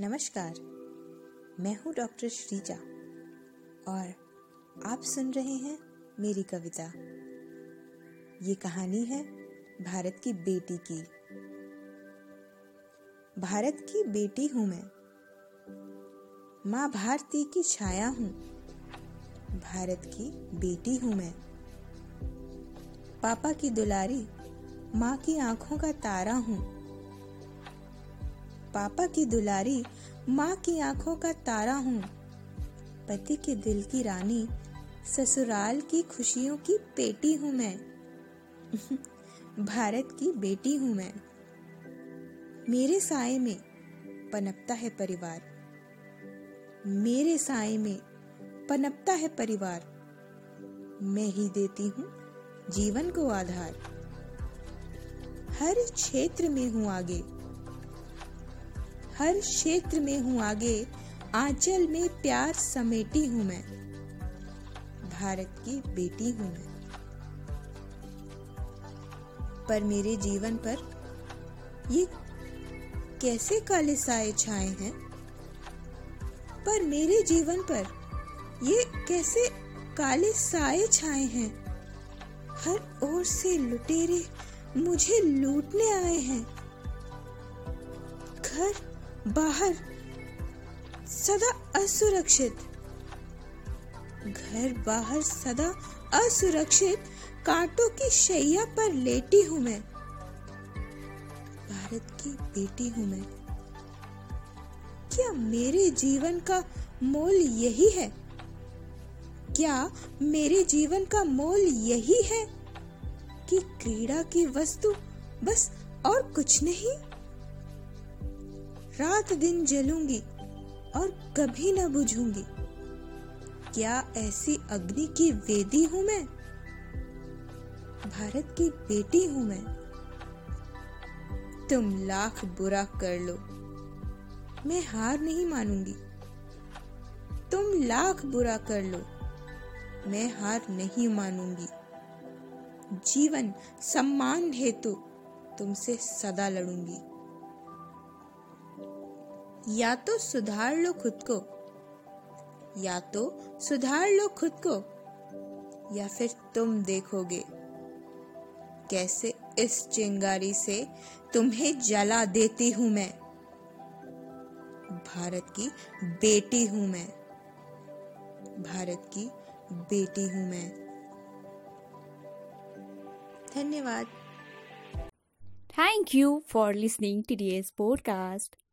नमस्कार, मैं हूँ डॉक्टर श्रीजा और आप सुन रहे हैं मेरी कविता। ये कहानी है भारत की बेटी की। भारत की बेटी हूँ मैं। माँ भारती की छाया हूँ। भारत की बेटी हूँ मैं। पापा की दुलारी, माँ की आँखों का तारा हूँ। पापा की दुलारी माँ की आँखों का तारा हूँ। पति के दिल की रानी ससुराल की खुशियों की पेटी हूँ मैं। भारत की बेटी हूँ मैं। मेरे साय में पनपता है परिवार। मेरे साय में पनपता है परिवार। मैं ही देती हूँ जीवन को आधार। हर क्षेत्र में हूँ आगे। हर क्षेत्र में हूँ आगे, आंचल में प्यार समेटी हूँ मैं। भारत की बेटी हूँ मैं। पर मेरे जीवन पर ये कैसे काले साए छाए हैं? पर मेरे जीवन पर ये कैसे काले साए छाए हैं? हर ओर से लुटेरे मुझे लूटने आए हैं। घर बाहर, सदा असुरक्षित। घर बाहर सदा असुरक्षित, कांटों की शैया पर लेटी हूँ मैं। भारत की बेटी हूँ मैं। क्या मेरे जीवन का मोल यही है? क्या मेरे जीवन का मोल यही है कि क्रीड़ा की वस्तु बस और कुछ नहीं? रात दिन जलूँगी और कभी न बुझूँगी। क्या ऐसी अग्नि की वेदी हूँ मैं? भारत की बेटी हूँ मैं। तुम लाख बुरा कर लो, मैं हार नहीं मानूँगी। तुम लाख बुरा कर लो, मैं हार नहीं मानूँगी। जीवन सम्मान हेतु तुमसे सदा लड़ूँगी। या तो सुधार लो खुद को, या तो सुधार लो खुद को, या फिर तुम देखोगे कैसे इस चिंगारी से तुम्हें जला देती हूँ मैं। भारत की बेटी हूँ मैं। भारत की बेटी हूँ मैं। धन्यवाद। Thank you for listening to today's podcast.